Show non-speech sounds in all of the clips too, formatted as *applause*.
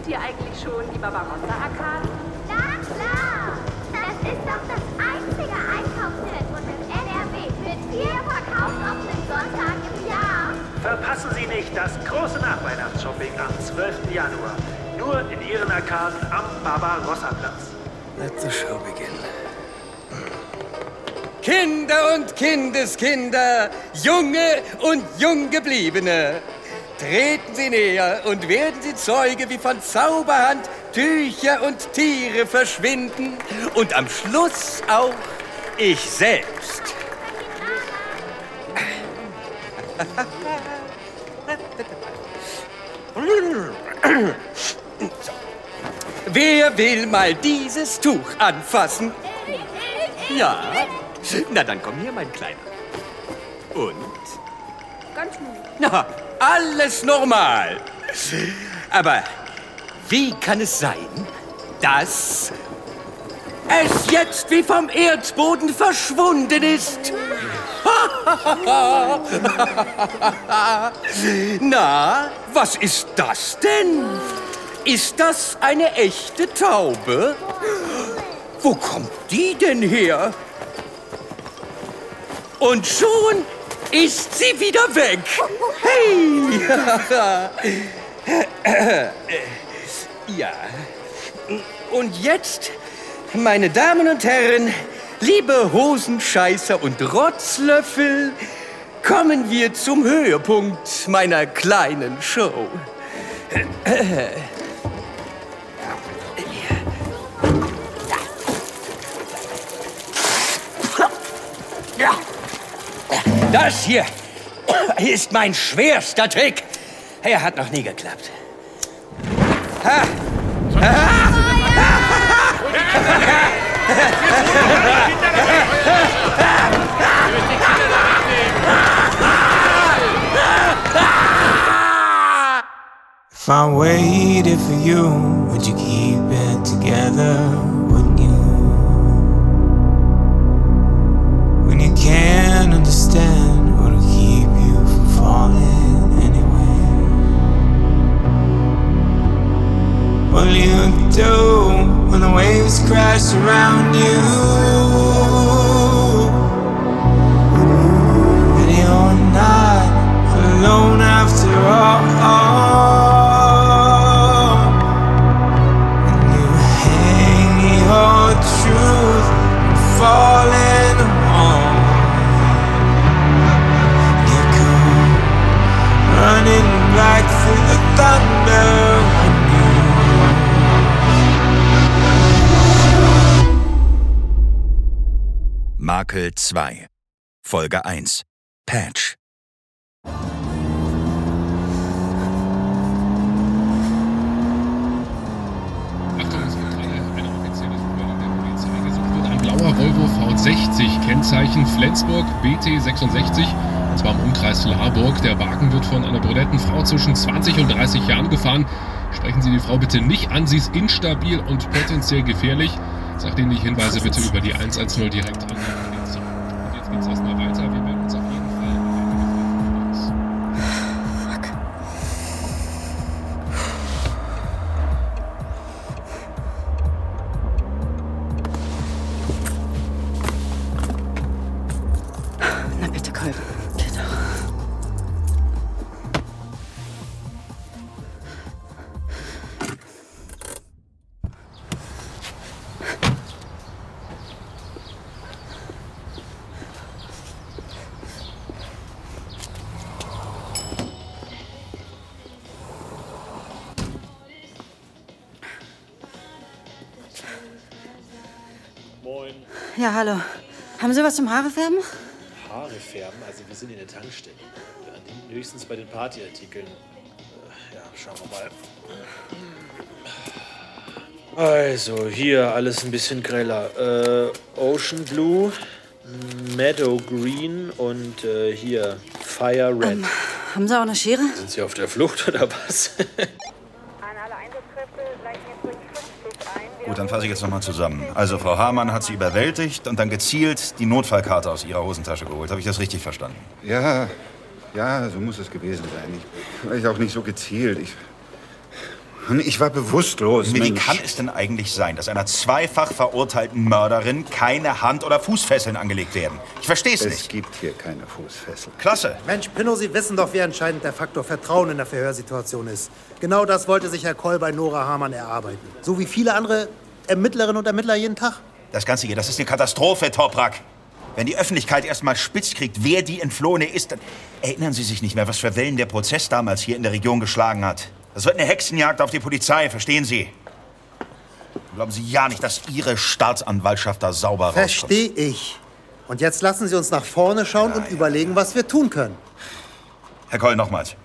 Kennt ihr eigentlich schon die Barbarossa-Arkaden? Na klar! Das ist doch das einzige Einkaufszentrum im NRW mit vier verkaufsoffenen Sonntagen im Jahr. Verpassen Sie nicht das große Nachweihnachtsshopping am 12. Januar. Nur in Ihren Arkaden am Barbarossa-Platz. Let the show begin. Kinder und Kindeskinder, junge und junggebliebene, treten Sie näher und werden Sie Zeuge, wie von Zauberhand Tücher und Tiere verschwinden und am Schluss auch ich selbst. Wer will mal dieses Tuch anfassen? Ja. Na, dann komm hier, mein Kleiner. Und? Ganz gut. Na, alles normal. Aber wie kann es sein, dass es jetzt wie vom Erdboden verschwunden ist? *laughs* Na, was ist das denn? Ist das eine echte Taube? Wo kommt die denn her? Und schon ist sie wieder weg. Hey! Ja. Und jetzt, meine Damen und Herren, liebe Hosenscheißer und Rotzlöffel, kommen wir zum Höhepunkt meiner kleinen Show. Das hier ist mein schwerster Trick. Er hat noch nie geklappt. Ha. If I waited for you, would you keep it together? Understand what'll keep you from falling anyway. What'll you do when the waves crash around you? And you're not alone after all. Makel 2 Folge 1 Patch blauer Volvo V60, Kennzeichen Flensburg BT66, und zwar im Umkreis Laarburg. Der Wagen wird von einer brunetten Frau zwischen 20 und 30 Jahren gefahren. Sprechen Sie die Frau bitte nicht an, sie ist instabil und potenziell gefährlich. Sagt Ihnen die Hinweise bitte über die 110 direkt an die Polizei. Ja, hallo. Haben Sie was zum Haare färben? Haare färben, also wir sind in der Tankstelle. Höchstens bei den Partyartikeln. Äh, Ja, schauen wir mal. Also, hier alles ein bisschen greller. Äh, Ocean Blue, Meadow Green und äh, hier Fire Red. Ähm, haben Sie auch eine Schere? Sind Sie auf der Flucht oder was? *laughs* Gut, dann fasse ich jetzt nochmal zusammen. Also, Frau Hamann hat sie überwältigt und dann gezielt die Notfallkarte aus ihrer Hosentasche geholt. Habe ich das richtig verstanden? Ja, ja, so muss es gewesen sein. Ich, ich auch nicht so gezielt. Ich, Ich war bewusstlos. Wie Mensch. kann es denn eigentlich sein, dass einer zweifach verurteilten Mörderin keine Hand- oder Fußfesseln angelegt werden? Ich verstehe es nicht. Es gibt hier keine Fußfesseln. Klasse. Mensch, Pinno, Sie wissen doch, wie entscheidend der Faktor Vertrauen in der Verhörsituation ist. Genau das wollte sich Herr Koll bei Nora Hamann erarbeiten. So wie viele andere Ermittlerinnen und Ermittler jeden Tag. Das Ganze hier, das ist eine Katastrophe, Toprak. Wenn die Öffentlichkeit erst mal spitz kriegt, wer die Entflohene ist, dann erinnern Sie sich nicht mehr, was für Wellen der Prozess damals hier in der Region geschlagen hat. Das wird eine Hexenjagd auf die Polizei, verstehen Sie? Glauben Sie ja nicht, dass Ihre Staatsanwaltschaft da sauber rauskommt. Verstehe ich. Und jetzt lassen Sie uns nach vorne schauen Ja, und ja. überlegen, was wir tun können. Herr Koll, nochmals.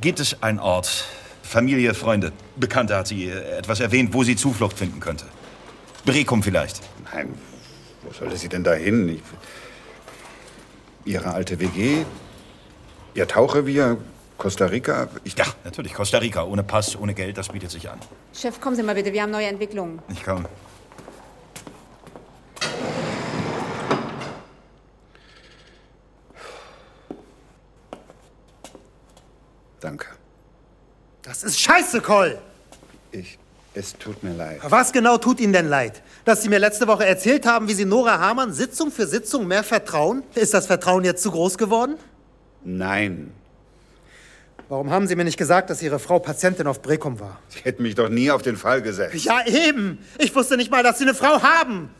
Gibt es einen Ort, Familie, Freunde, Bekannte hat sie etwas erwähnt, wo sie Zuflucht finden könnte? Brekum vielleicht. Nein, wo sollte sie denn da hin? Ihre alte WG? Ihr Tauchrevier? Costa Rica? Ich, Ja, natürlich. Costa Rica. Ohne Pass, ohne Geld, das bietet sich an. Chef, kommen Sie mal bitte, wir haben neue Entwicklungen. Ich komme. Danke. Das ist scheiße, Koll! Ich, es tut mir leid. Was genau tut Ihnen denn leid? Dass Sie mir letzte Woche erzählt haben, wie Sie Nora Hamann Sitzung für Sitzung mehr vertrauen? Ist das Vertrauen jetzt zu groß geworden? Nein. Warum haben Sie mir nicht gesagt, dass Ihre Frau Patientin auf Brekum war? Sie hätten mich doch nie auf den Fall gesetzt. Ja, eben. Ich wusste nicht mal, dass Sie eine Frau haben.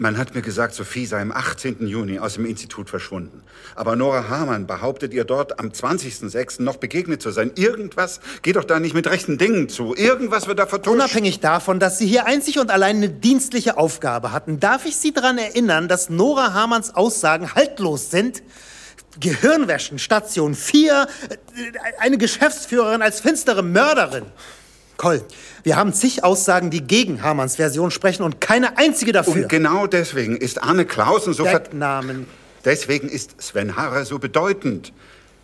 Man hat mir gesagt, Sophie sei am 18. Juni aus dem Institut verschwunden. Aber Nora Hamann behauptet ihr dort am 20.06. noch begegnet zu sein. Irgendwas geht doch da nicht mit rechten Dingen zu. Irgendwas wird da vertuscht. Unabhängig davon, dass Sie hier einzig und allein eine dienstliche Aufgabe hatten, darf ich Sie daran erinnern, dass Nora Hamanns Aussagen haltlos sind? Gehirnwäschen, Station 4, äh, eine Geschäftsführerin als finstere Mörderin. Koll, wir haben zig Aussagen, die gegen Hamanns Version sprechen und keine einzige dafür. Und genau deswegen ist Arne Clausen so Decknamen. Deswegen ist Sven Harrer so bedeutend.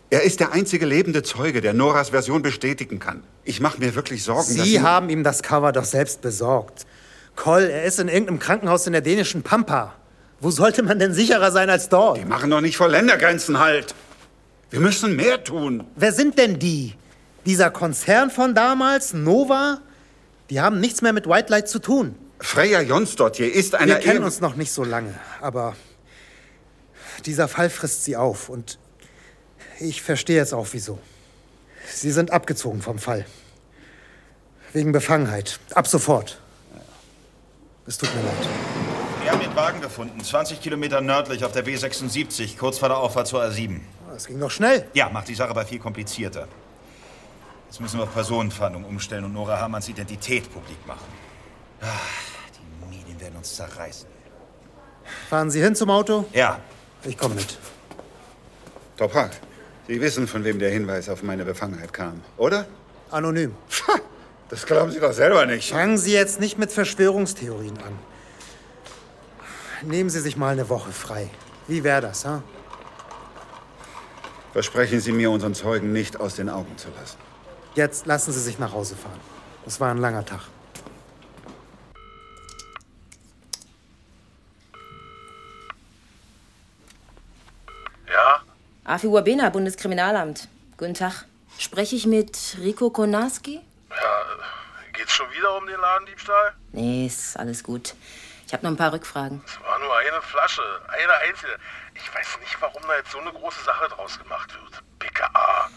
Er ist der einzige lebende Zeuge, der Noras Version bestätigen kann. Ich mache mir wirklich Sorgen, dass Sie haben ihm das Cover doch selbst besorgt. Koll, er ist in irgendeinem Krankenhaus in der dänischen Pampa. Wo sollte man denn sicherer sein als dort? Die machen doch nicht vor Ländergrenzen halt. Wir müssen mehr tun. Wer sind denn die? Dieser Konzern von damals, Nova? Die haben nichts mehr mit White Light zu tun. Freya Jonsdottir ist einer Wir kennen uns noch nicht so lange, aber dieser Fall frisst sie auf und ich verstehe jetzt auch wieso. Sie sind abgezogen vom Fall. Wegen Befangenheit. Ab sofort. Es tut mir leid. Wir haben den Wagen gefunden, 20 Kilometer nördlich auf der B76, kurz vor der Auffahrt zur A7. Es ging doch schnell. Ja, macht die Sache aber viel komplizierter. Jetzt müssen wir auf Personenfahndung umstellen und Nora Hamanns Identität publik machen. Ah, die Medien werden uns zerreißen. Fahren Sie hin zum Auto? Ja, Ich komme mit. Toprak, Sie wissen, von wem der Hinweis auf meine Befangenheit kam, oder? Anonym. Ha, das glauben Sie doch selber nicht. Fangen Sie jetzt nicht mit Verschwörungstheorien an. Nehmen Sie sich mal eine Woche frei. Wie wäre das, ha? Versprechen Sie mir, unseren Zeugen nicht aus den Augen zu lassen. Jetzt lassen Sie sich nach Hause fahren. Das war ein langer Tag. Ja? Afi Wabena, Bundeskriminalamt. Guten Tag. Spreche ich mit Rico Konarski? Ja, geht's schon wieder um den Ladendiebstahl? Nee, ist alles gut. Ich habe noch ein paar Rückfragen. Es war nur eine Flasche, eine einzige. Ich weiß nicht, warum da jetzt so eine große Sache draus gemacht wird. BKA.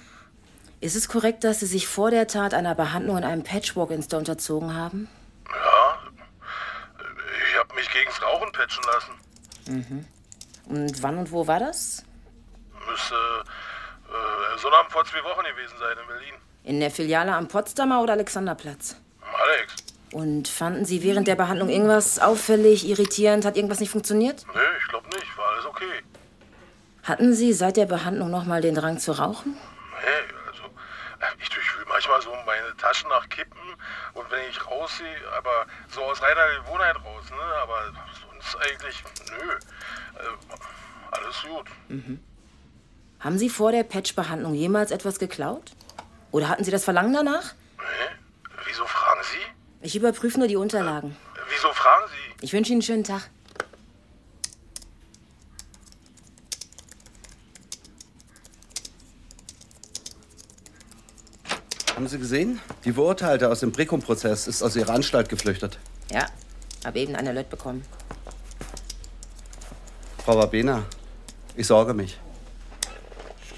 Ist es korrekt, dass Sie sich vor der Tat einer Behandlung in einem Patchwork-Insta unterzogen haben? Ja, ich habe mich gegens Rauchen patchen lassen. Mhm. Und wann und wo war das? Müsste äh, Sonnabend vor zwei Wochen gewesen sein in Berlin. In der Filiale am Potsdamer oder Alexanderplatz? Alex? Und fanden Sie während der Behandlung irgendwas auffällig, irritierend? Hat irgendwas nicht funktioniert? Nee, ich glaube nicht. War alles okay. Hatten Sie seit der Behandlung noch mal den Drang zu rauchen? Nee, also äh, ich durchwühle manchmal so meine Taschen nach Kippen und wenn ich raussehe, aber so aus reiner Gewohnheit raus, ne? Aber sonst eigentlich, nö. Äh, alles gut. Mhm. Haben Sie vor der Patch-Behandlung jemals etwas geklaut? Oder hatten Sie das Verlangen danach? Sie? Ich überprüfe nur die Unterlagen. Wieso fragen Sie? Ich wünsche Ihnen einen schönen Tag. Haben Haben Sie gesehen? Die Verurteilte aus dem Brekum-Prozess ist aus ihrer Anstalt geflüchtet. Ja, habe eben eine Alert bekommen. Frau Wabena, ich sorge mich,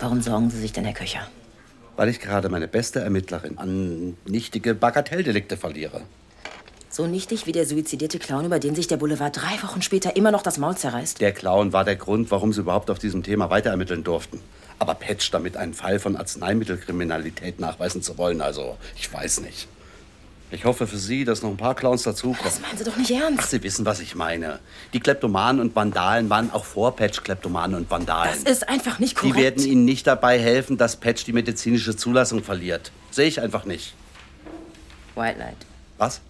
Warum sorgen Sie sich denn, Herr Köcher? Weil ich gerade meine beste Ermittlerin an nichtige Bagatelldelikte verliere. So nichtig wie der suizidierte Clown, über den sich der Boulevard drei Wochen später immer noch das Maul zerreißt? Der Clown war der Grund, warum sie überhaupt auf diesem Thema weiterermitteln durften. Aber Patch damit einen Fall von Arzneimittelkriminalität nachweisen zu wollen, also ich weiß nicht. Ich hoffe für Sie, dass noch ein paar Clowns dazukommen. Das meinen Sie doch nicht ernst. Ach, Sie wissen, was ich meine. Die Kleptomanen und Vandalen waren auch vor Patch Kleptomanen und Vandalen. Das ist einfach nicht Die korrekt. werden Ihnen nicht dabei helfen, dass Patch die medizinische Zulassung verliert. Sehe ich einfach nicht. White Light. Was?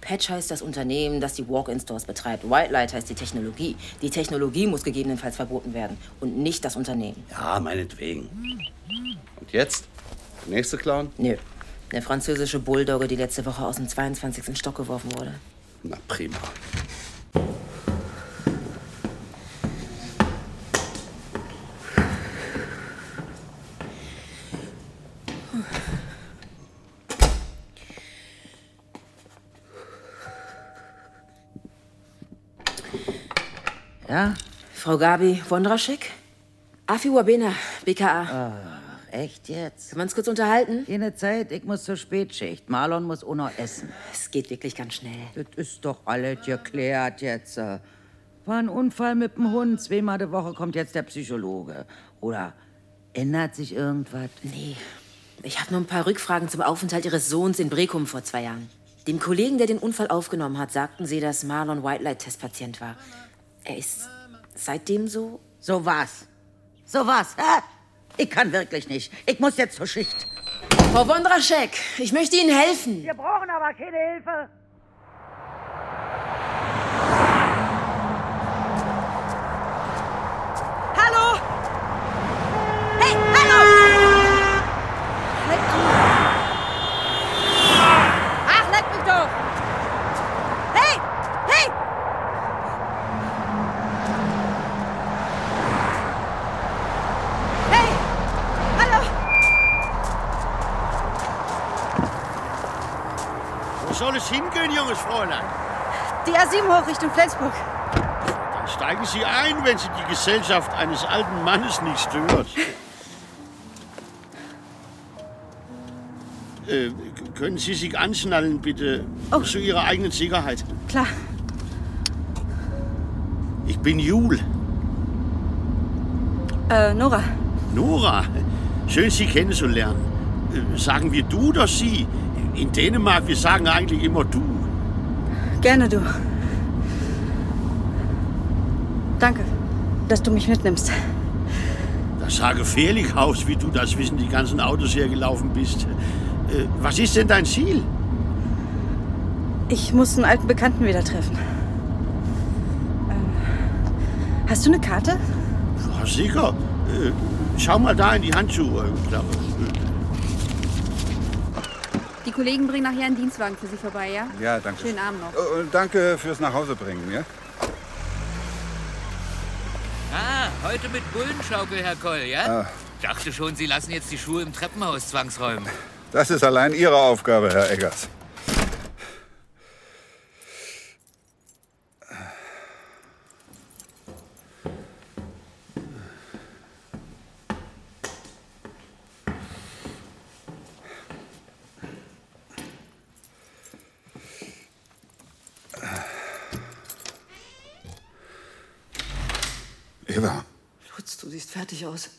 Patch heißt das Unternehmen, das die Walk-in-Stores betreibt. White Light heißt die Technologie. Die Technologie muss gegebenenfalls verboten werden und nicht das Unternehmen. Ja, meinetwegen. Und jetzt? Der nächste Clown? Nö. Der französische Bulldogge, die letzte Woche aus dem 22. Stock geworfen wurde. Na prima. Ja? Frau Gabi Wondraschek? Afi Wabena, BKA. Echt jetzt? Können wir uns kurz unterhalten? Keine Zeit, ich muss zur Spätschicht. Marlon muss auch noch essen. Es geht wirklich ganz schnell. Das ist doch alles geklärt jetzt. War ein Unfall mit dem Hund. Zweimal die Woche kommt jetzt der Psychologe. Oder ändert sich irgendwas? Nee. Ich habe nur ein paar Rückfragen zum Aufenthalt Ihres Sohns in Brekum vor zwei Jahren. Dem Kollegen, der den Unfall aufgenommen hat, sagten Sie, dass Marlon Whitelight-Testpatient war. Er ist seitdem so? So was. So was, hä? Ich kann wirklich nicht. Ich muss jetzt zur Schicht. Frau Wondraschek, ich möchte Ihnen helfen. Wir brauchen aber keine Hilfe. Hallo? Hey, hallo! Leck mich. Ach, leck mich doch! Hey, hey! Hey, hallo! Wo soll es hingehen, junges Fräulein? Die A7 hoch Richtung Flensburg. Dann steigen Sie ein, wenn Sie die Gesellschaft eines alten Mannes nicht stört. Äh, können Sie sich anschnallen, bitte? Zu Ihrer eigenen Sicherheit. Klar. Ich bin Jul. Äh, Nora. Nora, schön Sie kennenzulernen. Äh, Sagen wir du oder Sie? In Dänemark, wir sagen eigentlich immer du. Gerne du. Danke, dass du mich mitnimmst. Das sah gefährlich aus, wie du das wissen, die ganzen Autos hergelaufen bist. Äh, Was ist denn dein Ziel? Ich muss einen alten Bekannten wieder treffen. Äh, hast du eine Karte? Ja, sicher. Äh, Schau mal da in die Handschuhe. Klappe. Die Kollegen bringen nachher einen Dienstwagen für Sie vorbei, ja? Ja, danke. Schönen Abend noch. Oh, und danke fürs Nachhausebringen, ja? Ah, heute mit Bullenschaukel, Herr Koll, ja? Ah. Dachte schon, Sie lassen jetzt die Schuhe im Treppenhaus zwangsräumen. Das ist allein Ihre Aufgabe, Herr Eggers. Eva, Lutz, fertig aus.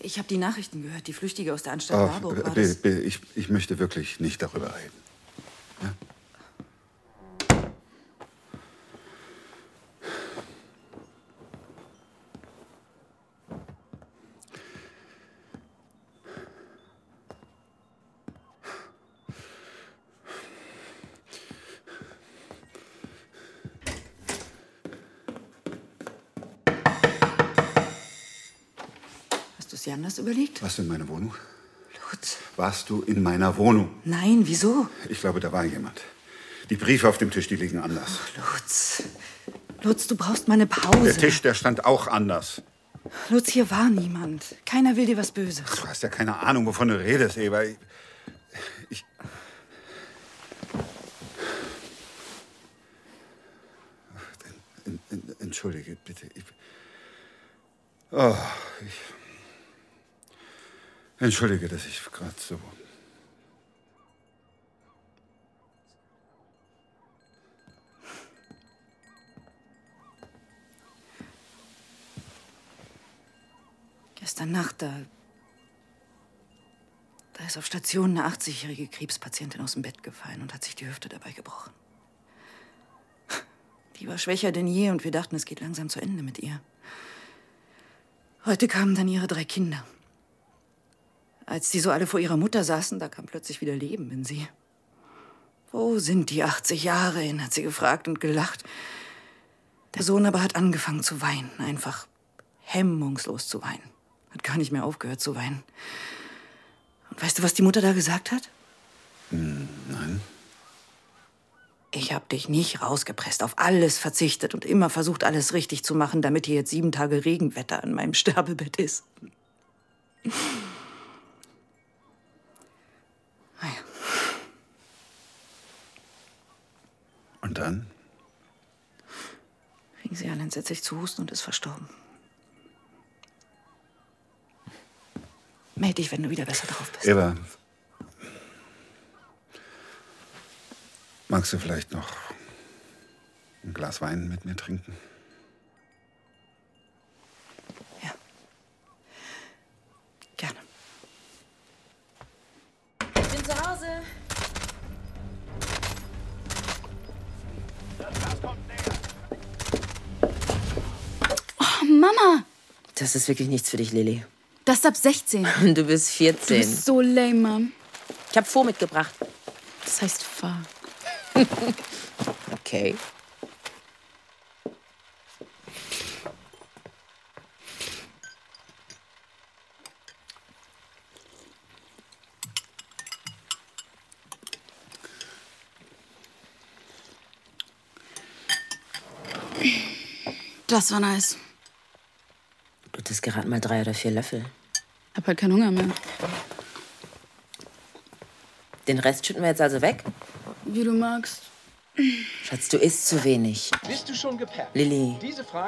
Ich habe die Nachrichten gehört. Die Flüchtige aus der Anstalt oh, Warburg war Bill, das. Ich, ich möchte wirklich nicht darüber reden. Hast überlegt? Warst du in meiner Wohnung? Lutz. Warst du in meiner Wohnung? Nein, wieso? Ich glaube, da war jemand. Die Briefe auf dem Tisch, die liegen anders. Lutz. Lutz, du brauchst mal eine Pause. Der Tisch, der stand auch anders. Lutz, hier war niemand. Keiner will dir was Böses. Du hast ja keine Ahnung, wovon du redest, Eva. Ich, ich En- en- Entschuldige, bitte. Ich, oh, ich, entschuldige, dass ich gerade so. Gestern Nacht, da. Da ist auf Station eine 80-jährige Krebspatientin aus dem Bett gefallen und hat sich die Hüfte dabei gebrochen. Die war schwächer denn je und wir dachten, es geht langsam zu Ende mit ihr. Heute kamen dann ihre drei Kinder. Als die so alle vor ihrer Mutter saßen, da kam plötzlich wieder Leben in sie. Wo sind die 80 Jahre hin, hat sie gefragt und gelacht. Der Sohn aber hat angefangen zu weinen, einfach hemmungslos zu weinen. Hat gar nicht mehr aufgehört zu weinen. Und weißt du, was die Mutter da gesagt hat? Hm, nein. Ich hab dich nicht rausgepresst, auf alles verzichtet und immer versucht, alles richtig zu machen, damit hier jetzt sieben Tage Regenwetter an meinem Sterbebett ist. Und dann? Fing sie an, entsetzlich zu husten und ist verstorben. Meld dich, wenn du wieder besser drauf bist. Eva. Magst du vielleicht noch ein Glas Wein mit mir trinken? Mama, Das ist wirklich nichts für dich, Lilly. das ist ab 16. *laughs* Du bist Du 14. bist so lame, Mom. Ich hab Faux mitgebracht. Das heißt Fahr. *laughs* Okay. Das war nice. Gerade mal drei oder vier Löffel. Hab halt keinen Hunger mehr. Den Rest schütten wir jetzt also weg? Wie du magst. Schatz, du isst zu wenig. Bist du schon gepackt? Lilly,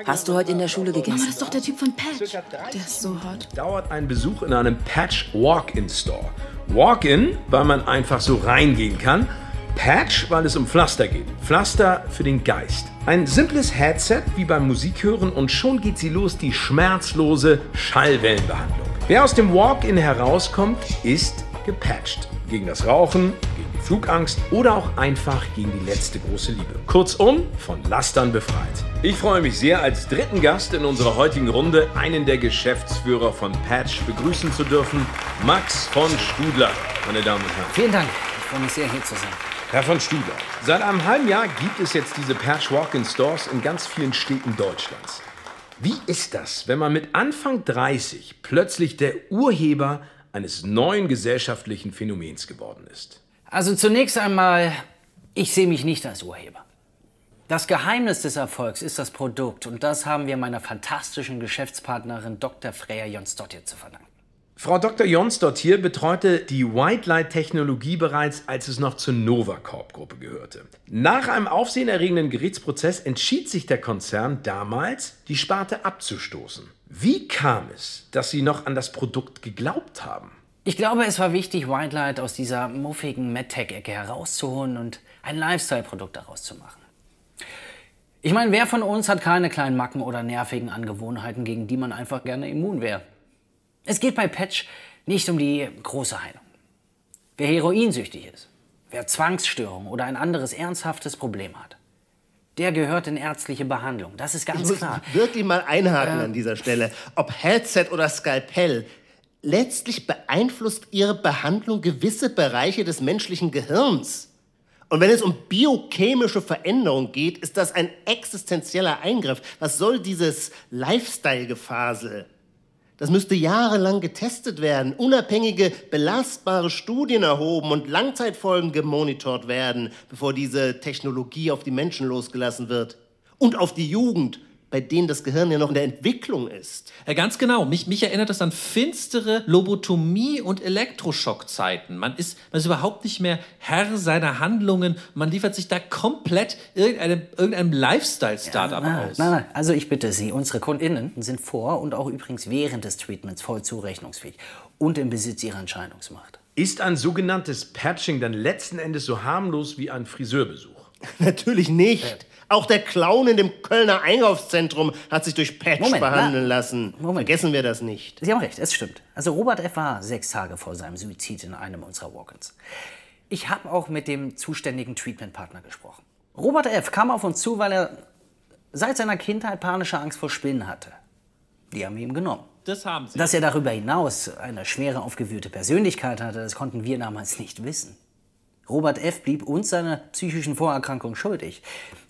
hast du heute in der Schule Mama, gegessen? das ist doch der Typ von Patch. Der ist so hot. Dauert ein Besuch in einem Patch Walk-in Store. Walk-in, weil man einfach so reingehen kann. Patch, weil es um Pflaster geht. Pflaster für den Geist. Ein simples Headset wie beim Musikhören und schon geht sie los, die schmerzlose Schallwellenbehandlung. Wer aus dem Walk-in herauskommt, ist gepatcht. Gegen das Rauchen, gegen die Flugangst oder auch einfach gegen die letzte große Liebe. Kurzum, von Lastern befreit. Ich freue mich sehr, als dritten Gast in unserer heutigen Runde einen der Geschäftsführer von Patch begrüßen zu dürfen, Max von Studler, meine Damen und Herren. Vielen Dank. Ich freue mich sehr, hier zu sein. Herr von Studler, seit einem halben Jahr gibt es jetzt diese Patch Walk-in Stores in ganz vielen Städten Deutschlands. Wie ist das, wenn man mit Anfang 30 plötzlich der Urheber eines neuen gesellschaftlichen Phänomens geworden ist? Also zunächst einmal, ich sehe mich nicht als Urheber. Das Geheimnis des Erfolgs ist das Produkt und das haben wir meiner fantastischen Geschäftspartnerin Dr. Freya Jonsdottir zu verdanken. Frau Dr. Jonsdott hier betreute die White Light Technologie bereits, als es noch zur Nova Corp Gruppe gehörte. Nach einem aufsehenerregenden Gerichtsprozess entschied sich der Konzern damals, die Sparte abzustoßen. Wie kam es, dass Sie noch an das Produkt geglaubt haben? Ich glaube, es war wichtig, White Light aus dieser muffigen MedTech-Ecke herauszuholen und ein Lifestyle-Produkt daraus zu machen. Ich meine, wer von uns hat keine kleinen Macken oder nervigen Angewohnheiten, gegen die man einfach gerne immun wäre? Es geht bei Patch nicht um die große Heilung. Wer heroinsüchtig ist, wer Zwangsstörungen oder ein anderes ernsthaftes Problem hat, der gehört in ärztliche Behandlung. Das ist ganz ich muss klar. wirklich mal einhaken Äh, an dieser Stelle. Ob Headset oder Skalpell, letztlich beeinflusst ihre Behandlung gewisse Bereiche des menschlichen Gehirns. Und wenn es um biochemische Veränderung geht, ist das ein existenzieller Eingriff. Was soll dieses Lifestyle-Gefasel? Das müsste jahrelang getestet werden, unabhängige, belastbare Studien erhoben und Langzeitfolgen gemonitort werden, bevor diese Technologie auf die Menschen losgelassen wird. Und auf die Jugend. Bei denen das Gehirn ja noch in der Entwicklung ist. Ja, ganz genau. Mich, mich erinnert das an finstere Lobotomie- und Elektroschockzeiten. Man ist, man ist überhaupt nicht mehr Herr seiner Handlungen. Man liefert sich da komplett irgendeinem, irgendeinem Lifestyle-Startup Nein, aus. nein, nein. Also ich bitte Sie, unsere KundInnen sind vor und auch übrigens während des Treatments voll zurechnungsfähig und im Besitz ihrer Entscheidungsmacht. Ist ein sogenanntes Patching dann letzten Endes so harmlos wie ein Friseurbesuch? *laughs* Natürlich nicht. Auch der Clown in dem Kölner Einkaufszentrum hat sich durch Patch Moment, behandeln na- lassen. Vergessen wir das nicht. Sie haben recht, es stimmt. Also Robert F. war sechs Tage vor seinem Suizid in einem unserer Walk-ins. Ich habe auch mit dem zuständigen Treatmentpartner gesprochen. Robert F. kam auf uns zu, weil er seit seiner Kindheit panische Angst vor Spinnen hatte. Die haben ihn genommen. Das haben Sie. Dass er darüber hinaus eine schwere aufgewühlte Persönlichkeit hatte, das konnten wir damals nicht wissen. Robert F. blieb uns seiner psychischen Vorerkrankung schuldig.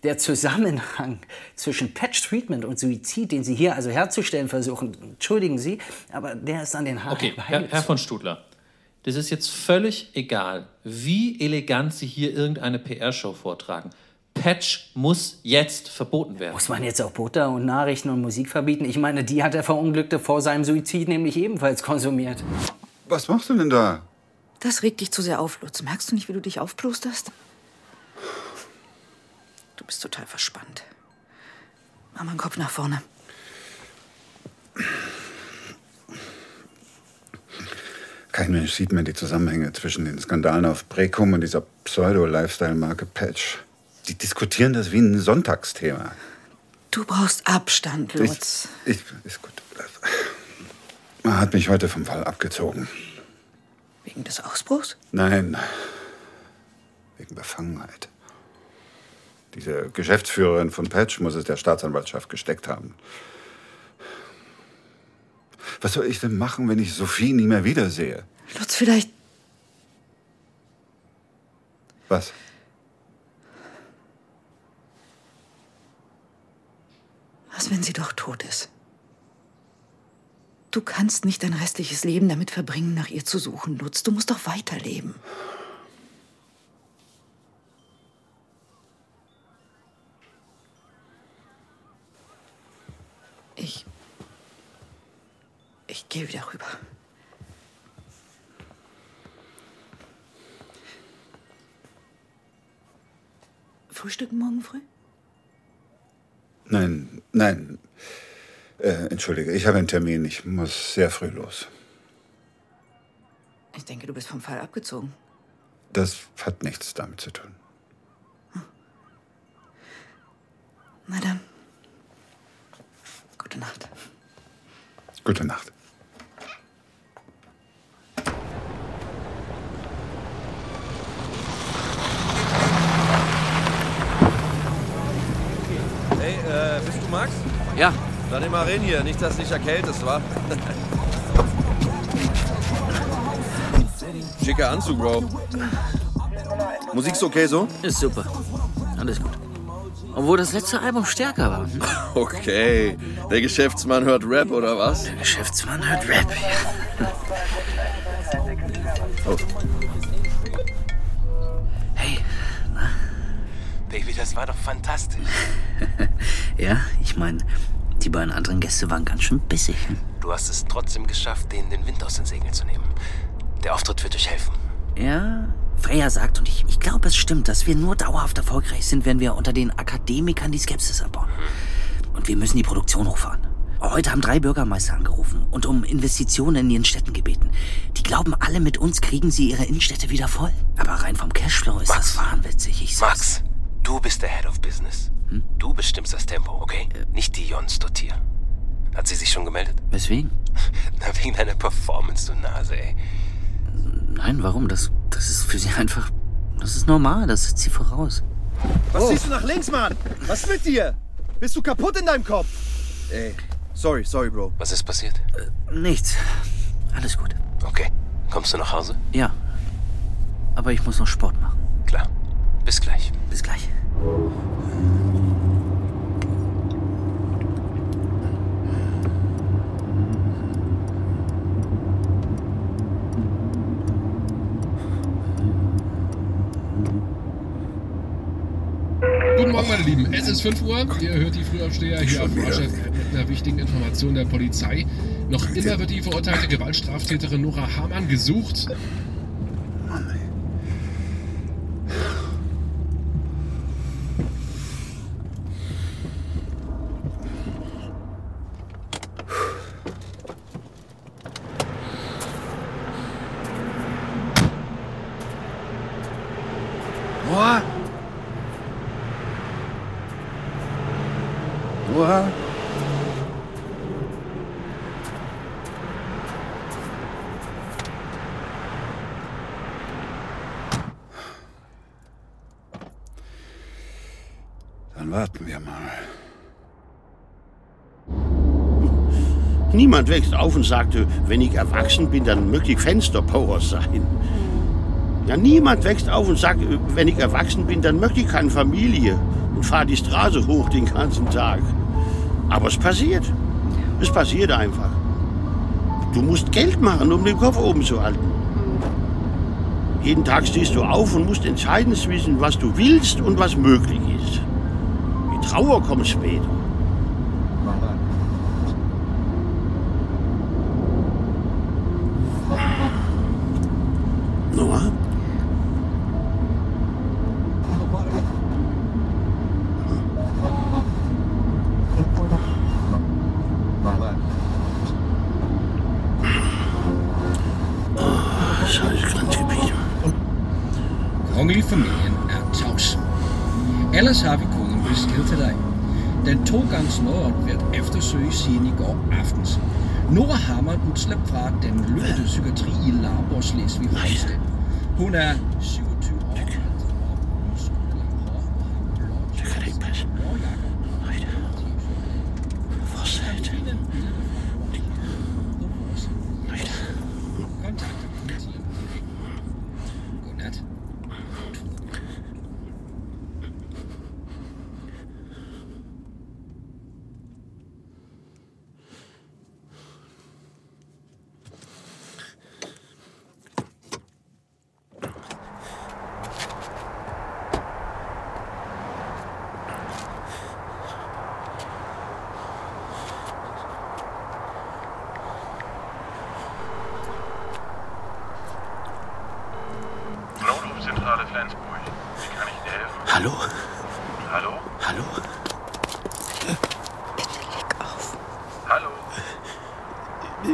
Der Zusammenhang zwischen Patch-Treatment und Suizid, den Sie hier also herzustellen versuchen, entschuldigen Sie, aber der ist an den Haaren Okay, Herr, Herr von Stutler, das ist jetzt völlig egal, wie elegant Sie hier irgendeine PR-Show vortragen. Patch muss jetzt verboten werden. Muss man jetzt auch Butter und Nachrichten und Musik verbieten? Ich meine, die hat der Verunglückte vor seinem Suizid nämlich ebenfalls konsumiert. Was machst du denn da? Das regt dich zu sehr auf, Lutz. Merkst du nicht, wie du dich aufplusterst? Du bist total verspannt. Mach mal den Kopf nach vorne. Kein Mensch sieht mehr die Zusammenhänge zwischen den Skandalen auf Brecum und dieser Pseudo-Lifestyle-Marke Patch. Die diskutieren das wie ein Sonntagsthema. Du brauchst Abstand, Lutz. Ich, ich, ist gut. Man hat mich heute vom Fall abgezogen. Wegen des Ausbruchs? Nein, wegen Befangenheit. Diese Geschäftsführerin von Patch muss es der Staatsanwaltschaft gesteckt haben. Was soll ich denn machen, wenn ich Sophie nie mehr wiedersehe? Lutz, vielleicht. Was? Was, wenn sie doch tot ist? Du kannst nicht dein restliches Leben damit verbringen, nach ihr zu suchen, Lutz. Du musst doch weiterleben. Ich. Ich gehe wieder rüber. Frühstücken morgen früh? Nein, nein. Äh, entschuldige, ich habe einen Termin. Ich muss sehr früh los. Ich denke, du bist vom Fall abgezogen. Das hat nichts damit zu tun. Na dann. Gute Nacht. Gute Nacht. Hey, äh, bist du Max? Ja. Dann nimm mal rein hier, nicht, dass dich erkältest, wa? *laughs* Schicker Anzug, Bro. Musik's okay so? Ist super. Alles gut. Obwohl das letzte Album stärker war. Hm? *laughs* Okay. Der Geschäftsmann hört Rap, oder was? Der Geschäftsmann hört Rap, Oh. Baby, das war doch fantastisch. *laughs* ja, ich meine, beiden anderen Gäste waren ganz schön bissig. hm? Du hast es trotzdem geschafft, denen den Wind aus den Segeln zu nehmen. Der Auftritt wird euch helfen. Ja, Freya sagt, und ich, ich glaube, es stimmt, dass wir nur dauerhaft erfolgreich sind, wenn wir unter den Akademikern die Skepsis abbauen. Und wir müssen die Produktion hochfahren. Heute haben drei Bürgermeister angerufen und um Investitionen in ihren Städten gebeten. Die glauben alle, mit uns kriegen sie ihre Innenstädte wieder voll. Aber rein vom Cashflow ist das wahnwitzig. Ich sag's. Max, du bist der Head of Business. Du bestimmst das Tempo, okay? Nicht die Jons dort hier. Hat sie sich schon gemeldet? Weswegen? *laughs* Na, wegen deiner Performance, du Nase, ey. Nein, warum? Das, das ist für sie einfach. Das ist normal, das setzt sie voraus. Was siehst du nach links, Mann? Was ist mit dir? Bist du kaputt in deinem Kopf? Ey, sorry, sorry, Bro. Was ist passiert? Nichts. Alles gut. Okay. Kommst du nach Hause? Ja. Aber ich muss noch Sport machen. Klar. Bis gleich. Bis gleich. Guten Morgen, meine Lieben. Es ist 5 Uhr. Ihr hört die Frühaufsteher hier auf Russia mit einer wichtigen Information der Polizei. Noch immer wird die verurteilte Gewaltstraftäterin Nora Hamann gesucht. Nora? Nora? Dann warten wir mal. Niemand wächst auf und sagte, wenn ich erwachsen bin, dann möchte ich Fensterpower sein. Ja, niemand wächst auf und sagt, wenn ich erwachsen bin, dann möchte ich keine Familie und fahre die Straße hoch den ganzen Tag. Aber es passiert. Es passiert einfach. Du musst Geld machen, um den Kopf oben zu halten. Jeden Tag stehst du auf und musst entscheiden zwischen, was du willst und was möglich ist. Die Trauer kommt später. Siden i går aftes. Nora Hammer slæbt fra den lukkede psykiatri i Larborg, Slesvig Holsten. Hun er 27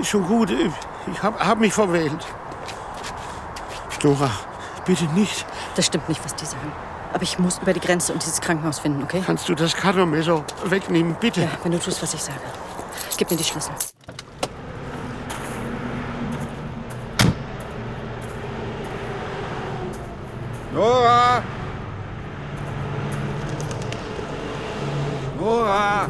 Schon gut, ich habe hab mich verwählt. Dora, bitte nicht. Das stimmt nicht, was die sagen. Aber ich muss über die Grenze und dieses Krankenhaus finden, okay? Kannst du das Cuttermesser wegnehmen, bitte? Ja, wenn du tust, was ich sage. Gib mir die Schlüssel. Nora! Nora!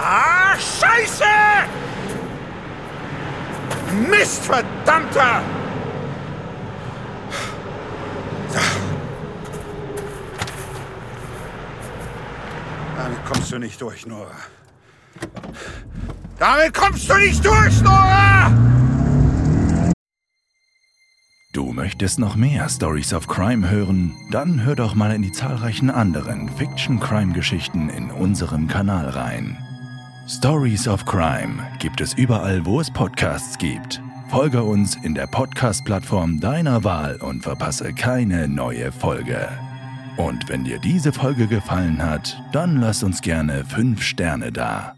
Ah, Scheiße! Mist, verdammter! Damit kommst du nicht durch, Nora. Damit kommst du nicht durch, Nora! Du möchtest noch mehr Stories of Crime hören? Dann hör doch mal in die zahlreichen anderen Fiction-Crime-Geschichten in unserem Kanal rein. Stories of Crime gibt es überall, wo es Podcasts gibt. Folge uns in der Podcast-Plattform deiner Wahl und verpasse keine neue Folge. Und wenn dir diese Folge gefallen hat, dann lass uns gerne 5 Sterne da.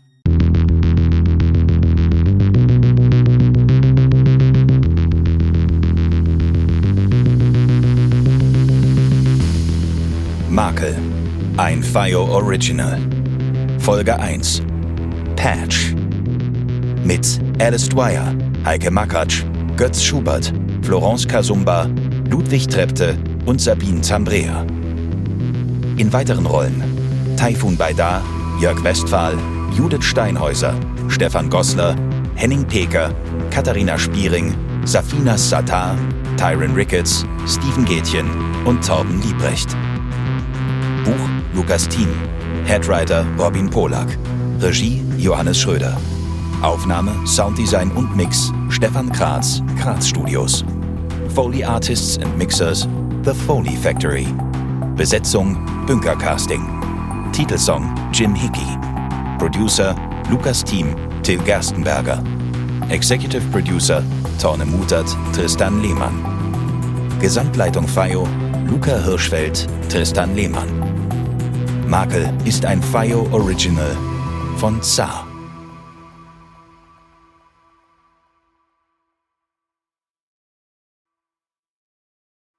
Makel. Ein FIO Original. Folge 1. Patch. Mit Alice Dwyer, Heike Makatsch, Götz Schubert, Florence Kasumba, Ludwig Trepte und Sabine Zambrea. In weiteren Rollen Taifun Baidar, Jörg Westphal, Judith Steinhäuser, Stefan Gossler, Henning Peker, Katharina Spiering, Safina Sattar, Tyron Ricketts, Steven Gätchen und Torben Liebrecht. Buch Lukas Thiem. Headwriter Robin Polak. Regie Johannes Schröder. Aufnahme, Sounddesign und Mix Stefan Kratz, Kratz Studios. Foley Artists and Mixers The Foley Factory. Besetzung Bunker Casting. Titelsong Jim Hickey. Producer Lukas Thiem, Till Gerstenberger. Executive Producer Torne Mutert, Tristan Lehmann. Gesamtleitung FIO Luca Hirschfeld, Tristan Lehmann. Makel ist ein FIO Original von Saar.